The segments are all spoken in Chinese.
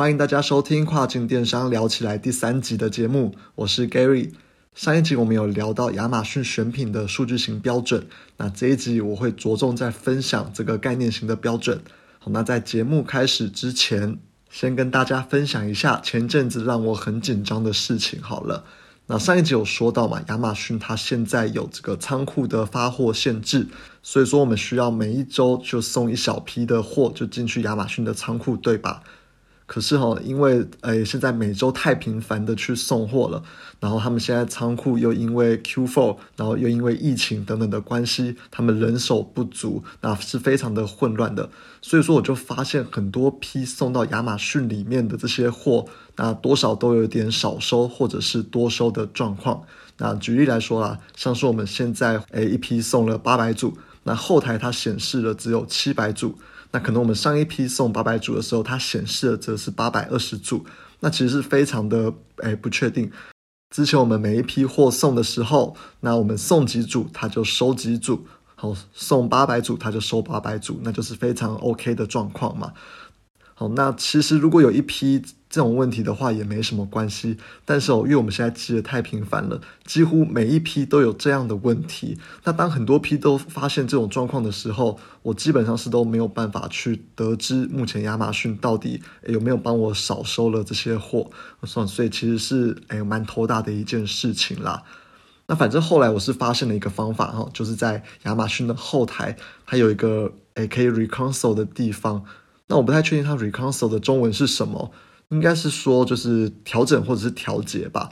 欢迎大家收听《跨境电商聊起来》第三集的节目，我是 Gary。上一集我们有聊到亚马逊选品的数据型标准，那这一集我会着重在分享这个概念型的标准。好，那在节目开始之前，先跟大家分享一下前阵子让我很紧张的事情。好了。那上一集有说到嘛，亚马逊它现在有这个仓库的发货限制，所以说我们需要每一周就送一小批的货就进去亚马逊的仓库，对吧？可是哈，因为诶现在每周太频繁的去送货了，然后他们现在仓库又因为 Q4，然后又因为疫情等等的关系，他们人手不足，那是非常的混乱的。所以说我就发现很多批送到亚马逊里面的这些货，那多少都有点少收或者是多收的状况。那举例来说啦，像是我们现在诶一批送了八百组，那后台它显示了只有七百组。那可能我们上一批送八百组的时候，它显示的则是八百二十组，那其实是非常的哎不确定。之前我们每一批货送的时候，那我们送几组，它就收几组，好送八百组，它就收八百组，那就是非常 OK 的状况嘛。好，那其实如果有一批这种问题的话，也没什么关系。但是哦，因为我们现在寄的太频繁了，几乎每一批都有这样的问题。那当很多批都发现这种状况的时候，我基本上是都没有办法去得知目前亚马逊到底有没有帮我少收了这些货。算，所以其实是哎蛮头大的一件事情啦。那反正后来我是发现了一个方法哈，就是在亚马逊的后台，它有一个诶可以 reconcile 的地方。那我不太确定它 reconcile 的中文是什么，应该是说就是调整或者是调节吧，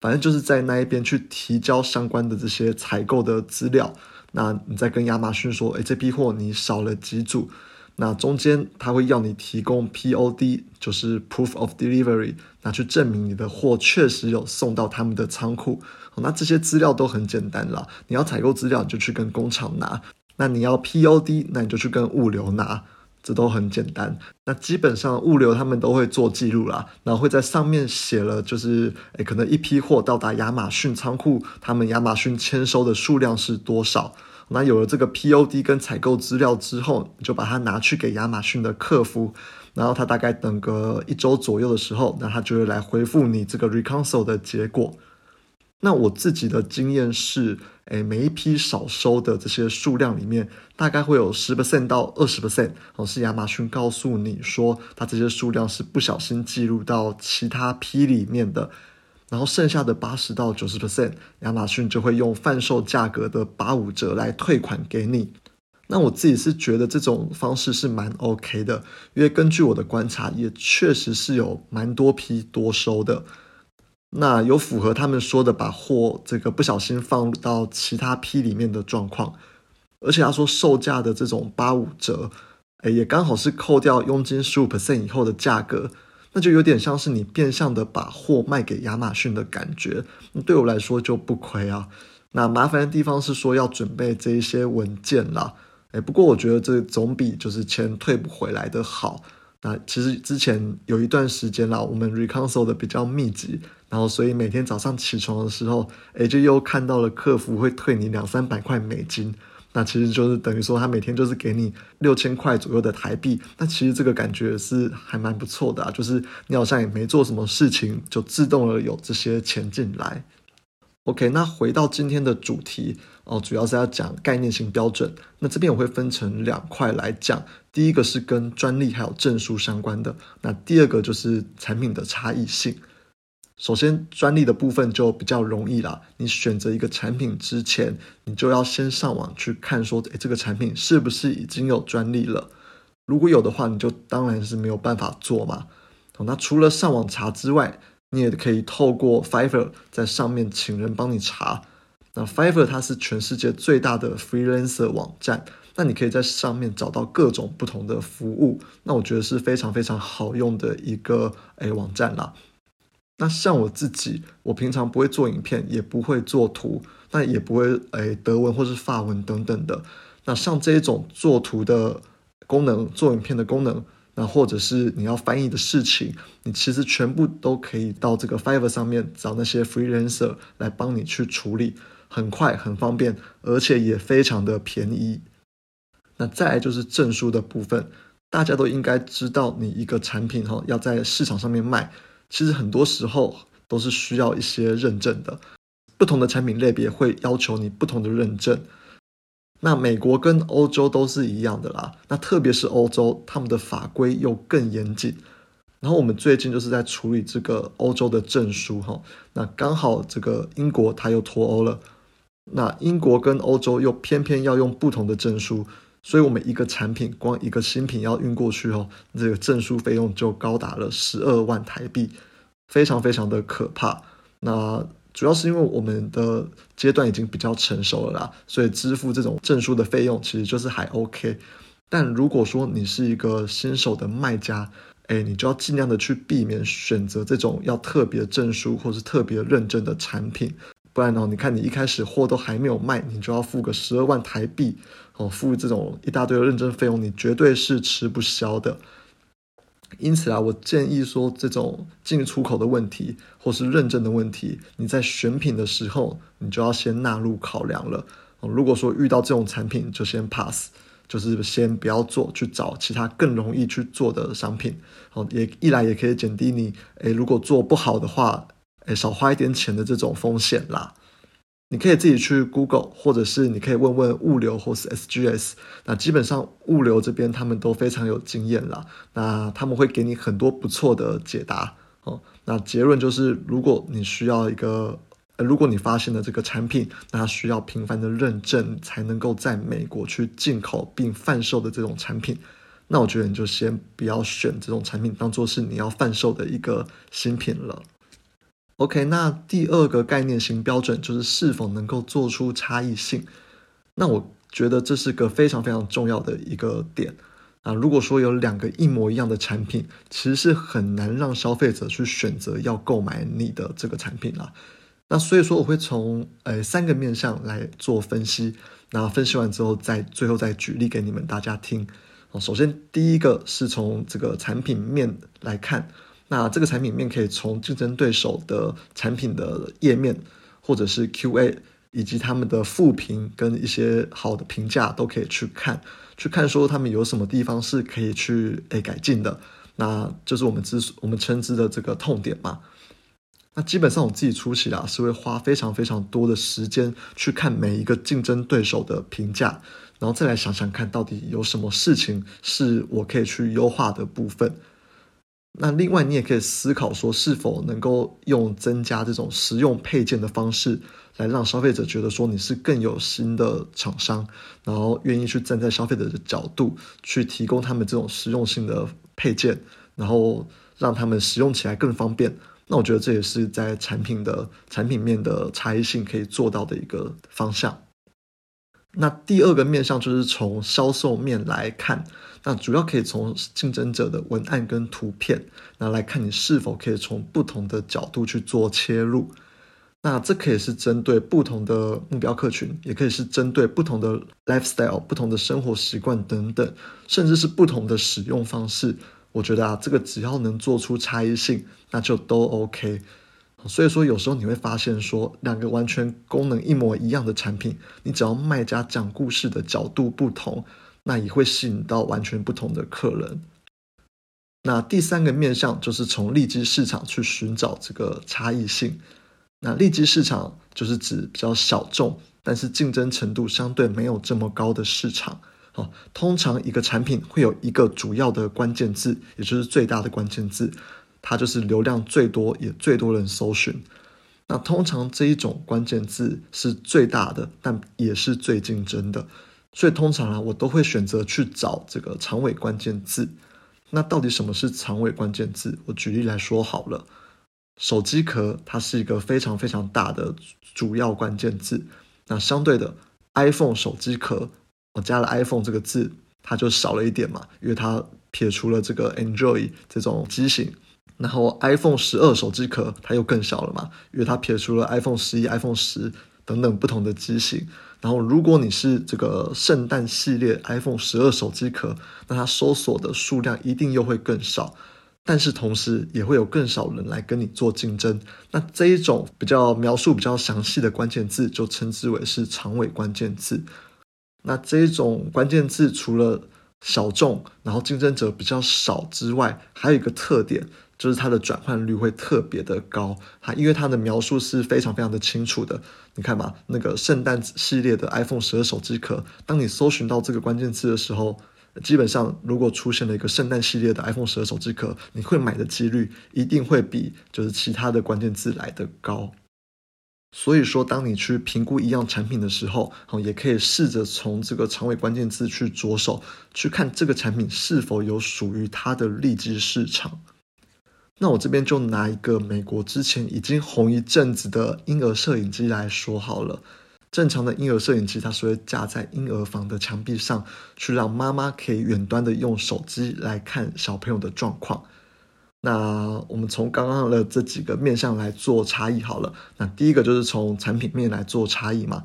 反正就是在那一边去提交相关的这些采购的资料。那你再跟亚马逊说，哎，这批货你少了几组，那中间他会要你提供 POD，就是 proof of delivery，那去证明你的货确实有送到他们的仓库。那这些资料都很简单啦，你要采购资料你就去跟工厂拿，那你要 POD，那你就去跟物流拿。这都很简单，那基本上物流他们都会做记录啦，然后会在上面写了，就是诶，可能一批货到达亚马逊仓库，他们亚马逊签收的数量是多少？那有了这个 POD 跟采购资料之后，就把它拿去给亚马逊的客服，然后他大概等个一周左右的时候，那他就会来回复你这个 reconcile 的结果。那我自己的经验是，诶，每一批少收的这些数量里面，大概会有十 percent 到二十 percent 哦，是亚马逊告诉你说，它这些数量是不小心记录到其他批里面的，然后剩下的八十到九十 percent，亚马逊就会用贩售价格的八五折来退款给你。那我自己是觉得这种方式是蛮 OK 的，因为根据我的观察，也确实是有蛮多批多收的。那有符合他们说的把货这个不小心放到其他批里面的状况，而且他说售价的这种八五折，哎，也刚好是扣掉佣金十五 percent 以后的价格，那就有点像是你变相的把货卖给亚马逊的感觉，对我来说就不亏啊。那麻烦的地方是说要准备这一些文件啦，哎，不过我觉得这总比就是钱退不回来的好。那其实之前有一段时间啦，我们 reconcile 的比较密集。然后，所以每天早上起床的时候，哎，就又看到了客服会退你两三百块美金，那其实就是等于说他每天就是给你六千块左右的台币。那其实这个感觉是还蛮不错的啊，就是你好像也没做什么事情，就自动的有这些钱进来。OK，那回到今天的主题哦，主要是要讲概念性标准。那这边我会分成两块来讲，第一个是跟专利还有证书相关的，那第二个就是产品的差异性。首先，专利的部分就比较容易啦。你选择一个产品之前，你就要先上网去看，说，诶，这个产品是不是已经有专利了？如果有的话，你就当然是没有办法做嘛。那除了上网查之外，你也可以透过 Fiverr 在上面请人帮你查。那 Fiverr 它是全世界最大的 freelancer 网站，那你可以在上面找到各种不同的服务。那我觉得是非常非常好用的一个诶网站啦。那像我自己，我平常不会做影片，也不会做图，那也不会诶德文或是法文等等的。那像这一种做图的功能、做影片的功能，那或者是你要翻译的事情，你其实全部都可以到这个 Fiverr 上面找那些 freelancer 来帮你去处理，很快很方便，而且也非常的便宜。那再来就是证书的部分。大家都应该知道，你一个产品哈要在市场上面卖，其实很多时候都是需要一些认证的。不同的产品类别会要求你不同的认证。那美国跟欧洲都是一样的啦。那特别是欧洲，他们的法规又更严谨。然后我们最近就是在处理这个欧洲的证书哈。那刚好这个英国它又脱欧了。那英国跟欧洲又偏偏要用不同的证书，所以我们一个产品光一个新品要运过去哦，这个证书费用就高达了十二万台币，非常非常的可怕。那主要是因为我们的阶段已经比较成熟了啦，所以支付这种证书的费用其实就是还 OK。但如果说你是一个新手的卖家，哎，你就要尽量的去避免选择这种要特别证书或是特别认证的产品。不然呢？你看，你一开始货都还没有卖，你就要付个十二万台币，哦，付这种一大堆的认证费用，你绝对是吃不消的。因此啊，我建议说，这种进出口的问题或是认证的问题，你在选品的时候，你就要先纳入考量了。哦，如果说遇到这种产品，就先 pass，就是先不要做，去找其他更容易去做的商品。哦，也一来也可以减低你，诶，如果做不好的话。哎，少花一点钱的这种风险啦，你可以自己去 Google，或者是你可以问问物流或是 SGS。那基本上物流这边他们都非常有经验啦，那他们会给你很多不错的解答哦。那结论就是，如果你需要一个，呃，如果你发现了这个产品，那需要频繁的认证才能够在美国去进口并贩售的这种产品，那我觉得你就先不要选这种产品当做是你要贩售的一个新品了。OK，那第二个概念型标准就是是否能够做出差异性。那我觉得这是个非常非常重要的一个点啊。如果说有两个一模一样的产品，其实是很难让消费者去选择要购买你的这个产品啦。那所以说我会从呃三个面向来做分析，那分析完之后再最后再举例给你们大家听。首先第一个是从这个产品面来看。那这个产品面可以从竞争对手的产品的页面，或者是 Q&A，以及他们的复评跟一些好的评价都可以去看，去看说他们有什么地方是可以去诶改进的，那就是我们之我们称之的这个痛点嘛。那基本上我自己初期啊是会花非常非常多的时间去看每一个竞争对手的评价，然后再来想想看到底有什么事情是我可以去优化的部分。那另外，你也可以思考说，是否能够用增加这种实用配件的方式，来让消费者觉得说你是更有心的厂商，然后愿意去站在消费者的角度去提供他们这种实用性的配件，然后让他们使用起来更方便。那我觉得这也是在产品的产品面的差异性可以做到的一个方向。那第二个面向就是从销售面来看，那主要可以从竞争者的文案跟图片，那来看你是否可以从不同的角度去做切入。那这可以是针对不同的目标客群，也可以是针对不同的 lifestyle、不同的生活习惯等等，甚至是不同的使用方式。我觉得啊，这个只要能做出差异性，那就都 OK。所以说，有时候你会发现，说两个完全功能一模一样的产品，你只要卖家讲故事的角度不同，那也会吸引到完全不同的客人。那第三个面向就是从利基市场去寻找这个差异性。那利基市场就是指比较小众，但是竞争程度相对没有这么高的市场。哦，通常一个产品会有一个主要的关键字，也就是最大的关键字。它就是流量最多也最多人搜寻，那通常这一种关键字是最大的，但也是最竞争的，所以通常啊，我都会选择去找这个长尾关键字。那到底什么是长尾关键字？我举例来说好了，手机壳它是一个非常非常大的主要关键字，那相对的，iPhone 手机壳，我加了 iPhone 这个字，它就少了一点嘛，因为它撇除了这个 Android 这种机型。然后 iPhone 十二手机壳它又更小了嘛，因为它撇除了 iPhone 十一、iPhone 十等等不同的机型。然后如果你是这个圣诞系列 iPhone 十二手机壳，那它搜索的数量一定又会更少，但是同时也会有更少人来跟你做竞争。那这一种比较描述比较详细的关键字就称之为是长尾关键字。那这一种关键字除了小众，然后竞争者比较少之外，还有一个特点就是它的转换率会特别的高。它因为它的描述是非常非常的清楚的。你看嘛，那个圣诞系列的 iPhone 十二手机壳，当你搜寻到这个关键字的时候，基本上如果出现了一个圣诞系列的 iPhone 十二手机壳，你会买的几率一定会比就是其他的关键字来的高。所以说，当你去评估一样产品的时候，好，也可以试着从这个长尾关键字去着手，去看这个产品是否有属于它的利基市场。那我这边就拿一个美国之前已经红一阵子的婴儿摄影机来说好了。正常的婴儿摄影机，它是会架在婴儿房的墙壁上，去让妈妈可以远端的用手机来看小朋友的状况。那我们从刚刚的这几个面向来做差异好了。那第一个就是从产品面来做差异嘛。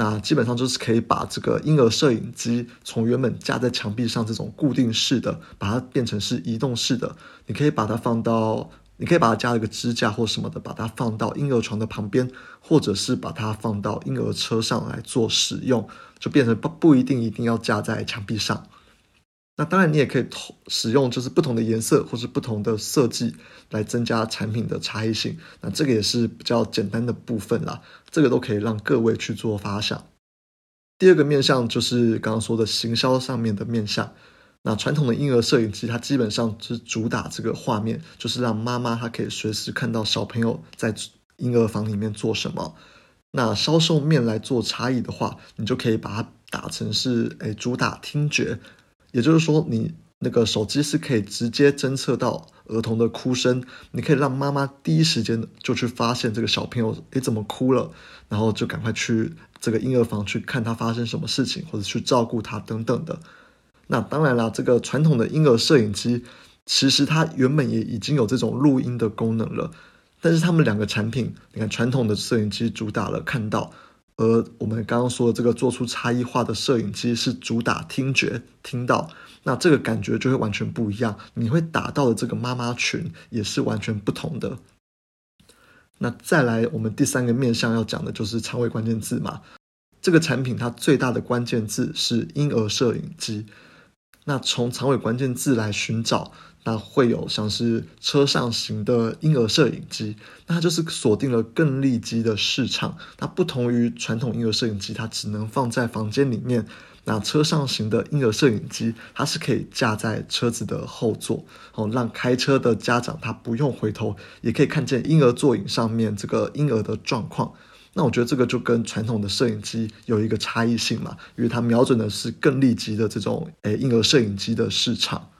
那基本上就是可以把这个婴儿摄影机从原本架在墙壁上这种固定式的，把它变成是移动式的。你可以把它放到，你可以把它加了个支架或什么的，把它放到婴儿床的旁边，或者是把它放到婴儿车上来做使用，就变成不不一定一定要架在墙壁上。那当然，你也可以同使用就是不同的颜色或是不同的设计来增加产品的差异性。那这个也是比较简单的部分啦，这个都可以让各位去做发想。第二个面向就是刚刚说的行销上面的面向。那传统的婴儿摄影机，它基本上是主打这个画面，就是让妈妈她可以随时看到小朋友在婴儿房里面做什么。那销售面来做差异的话，你就可以把它打成是诶主打听觉。也就是说，你那个手机是可以直接侦测到儿童的哭声，你可以让妈妈第一时间就去发现这个小朋友诶怎么哭了，然后就赶快去这个婴儿房去看他发生什么事情，或者去照顾他等等的。那当然啦，这个传统的婴儿摄影机其实它原本也已经有这种录音的功能了，但是他们两个产品，你看传统的摄影机主打了看到。而我们刚刚说的这个做出差异化的摄影机是主打听觉，听到，那这个感觉就会完全不一样。你会打到的这个妈妈群也是完全不同的。那再来，我们第三个面向要讲的就是长尾关键字嘛。这个产品它最大的关键字是婴儿摄影机。那从长尾关键字来寻找。那会有像是车上型的婴儿摄影机，那它就是锁定了更利基的市场。它不同于传统婴儿摄影机，它只能放在房间里面。那车上型的婴儿摄影机，它是可以架在车子的后座，哦，让开车的家长他不用回头，也可以看见婴儿座椅上面这个婴儿的状况。那我觉得这个就跟传统的摄影机有一个差异性嘛，因为它瞄准的是更利基的这种诶婴儿摄影机的市场。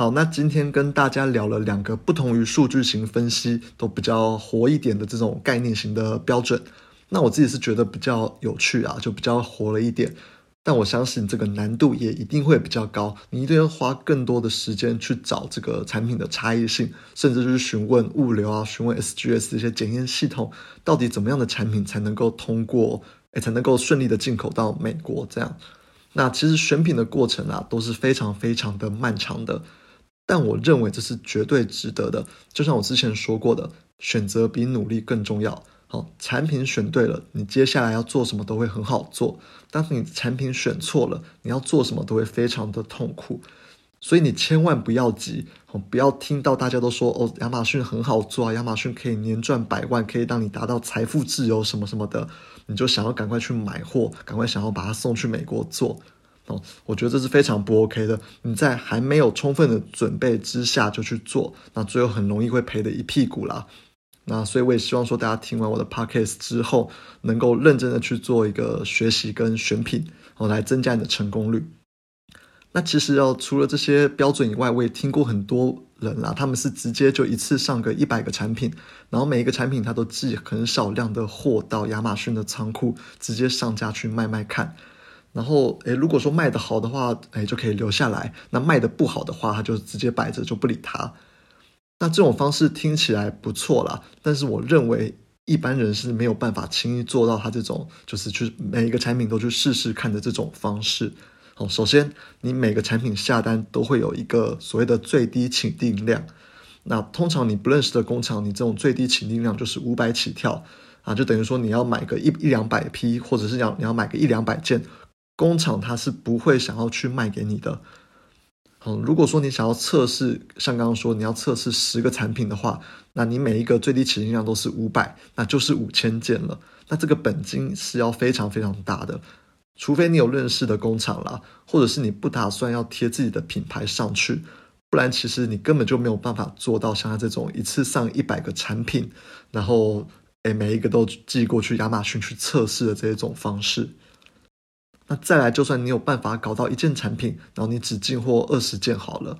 好，那今天跟大家聊了两个不同于数据型分析，都比较活一点的这种概念型的标准。那我自己是觉得比较有趣啊，就比较活了一点。但我相信这个难度也一定会比较高，你一定要花更多的时间去找这个产品的差异性，甚至就是询问物流啊，询问 SGS 这些检验系统，到底怎么样的产品才能够通过，哎，才能够顺利的进口到美国这样。那其实选品的过程啊，都是非常非常的漫长的。但我认为这是绝对值得的，就像我之前说过的，选择比努力更重要。好，产品选对了，你接下来要做什么都会很好做；，但是你产品选错了，你要做什么都会非常的痛苦。所以你千万不要急，不要听到大家都说哦，亚马逊很好做啊，亚马逊可以年赚百万，可以让你达到财富自由什么什么的，你就想要赶快去买货，赶快想要把它送去美国做。我觉得这是非常不 OK 的。你在还没有充分的准备之下就去做，那最后很容易会赔的一屁股啦。那所以我也希望说，大家听完我的 podcast 之后，能够认真的去做一个学习跟选品，哦，来增加你的成功率。那其实要除了这些标准以外，我也听过很多人啦，他们是直接就一次上个一百个产品，然后每一个产品他都寄很少量的货到亚马逊的仓库，直接上架去卖卖看。然后，诶，如果说卖的好的话，诶，就可以留下来；那卖的不好的话，他就直接摆着就不理他。那这种方式听起来不错啦，但是我认为一般人是没有办法轻易做到他这种，就是去每一个产品都去试试看的这种方式。好，首先你每个产品下单都会有一个所谓的最低起订量，那通常你不认识的工厂，你这种最低起订量就是五百起跳啊，就等于说你要买个一一两百批，或者是要你要买个一两百件。工厂它是不会想要去卖给你的。嗯，如果说你想要测试，像刚刚说你要测试十个产品的话，那你每一个最低起订量都是五百，那就是五千件了。那这个本金是要非常非常大的，除非你有认识的工厂啦，或者是你不打算要贴自己的品牌上去，不然其实你根本就没有办法做到像他这种一次上一百个产品，然后诶每一个都寄过去亚马逊去测试的这一种方式。那再来，就算你有办法搞到一件产品，然后你只进货二十件好了。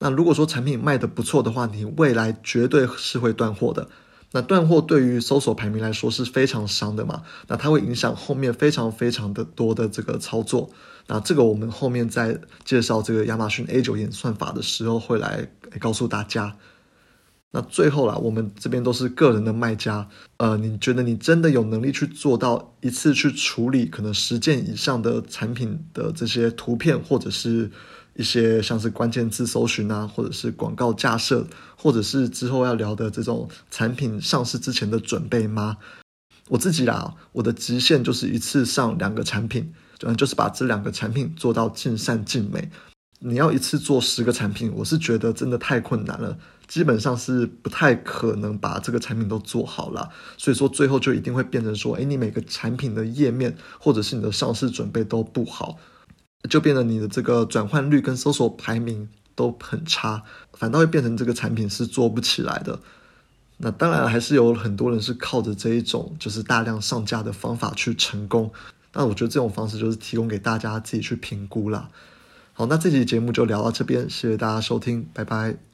那如果说产品卖的不错的话，你未来绝对是会断货的。那断货对于搜索排名来说是非常伤的嘛？那它会影响后面非常非常的多的这个操作。那这个我们后面在介绍这个亚马逊 A 九演算法的时候会来告诉大家。那最后啦，我们这边都是个人的卖家，呃，你觉得你真的有能力去做到一次去处理可能十件以上的产品的这些图片，或者是一些像是关键字搜寻啊，或者是广告架设，或者是之后要聊的这种产品上市之前的准备吗？我自己啦，我的极限就是一次上两个产品，就是把这两个产品做到尽善尽美。你要一次做十个产品，我是觉得真的太困难了，基本上是不太可能把这个产品都做好了。所以说最后就一定会变成说，哎，你每个产品的页面或者是你的上市准备都不好，就变得你的这个转换率跟搜索排名都很差，反倒会变成这个产品是做不起来的。那当然还是有很多人是靠着这一种就是大量上架的方法去成功，那我觉得这种方式就是提供给大家自己去评估啦。好，那这期节目就聊到这边，谢谢大家收听，拜拜。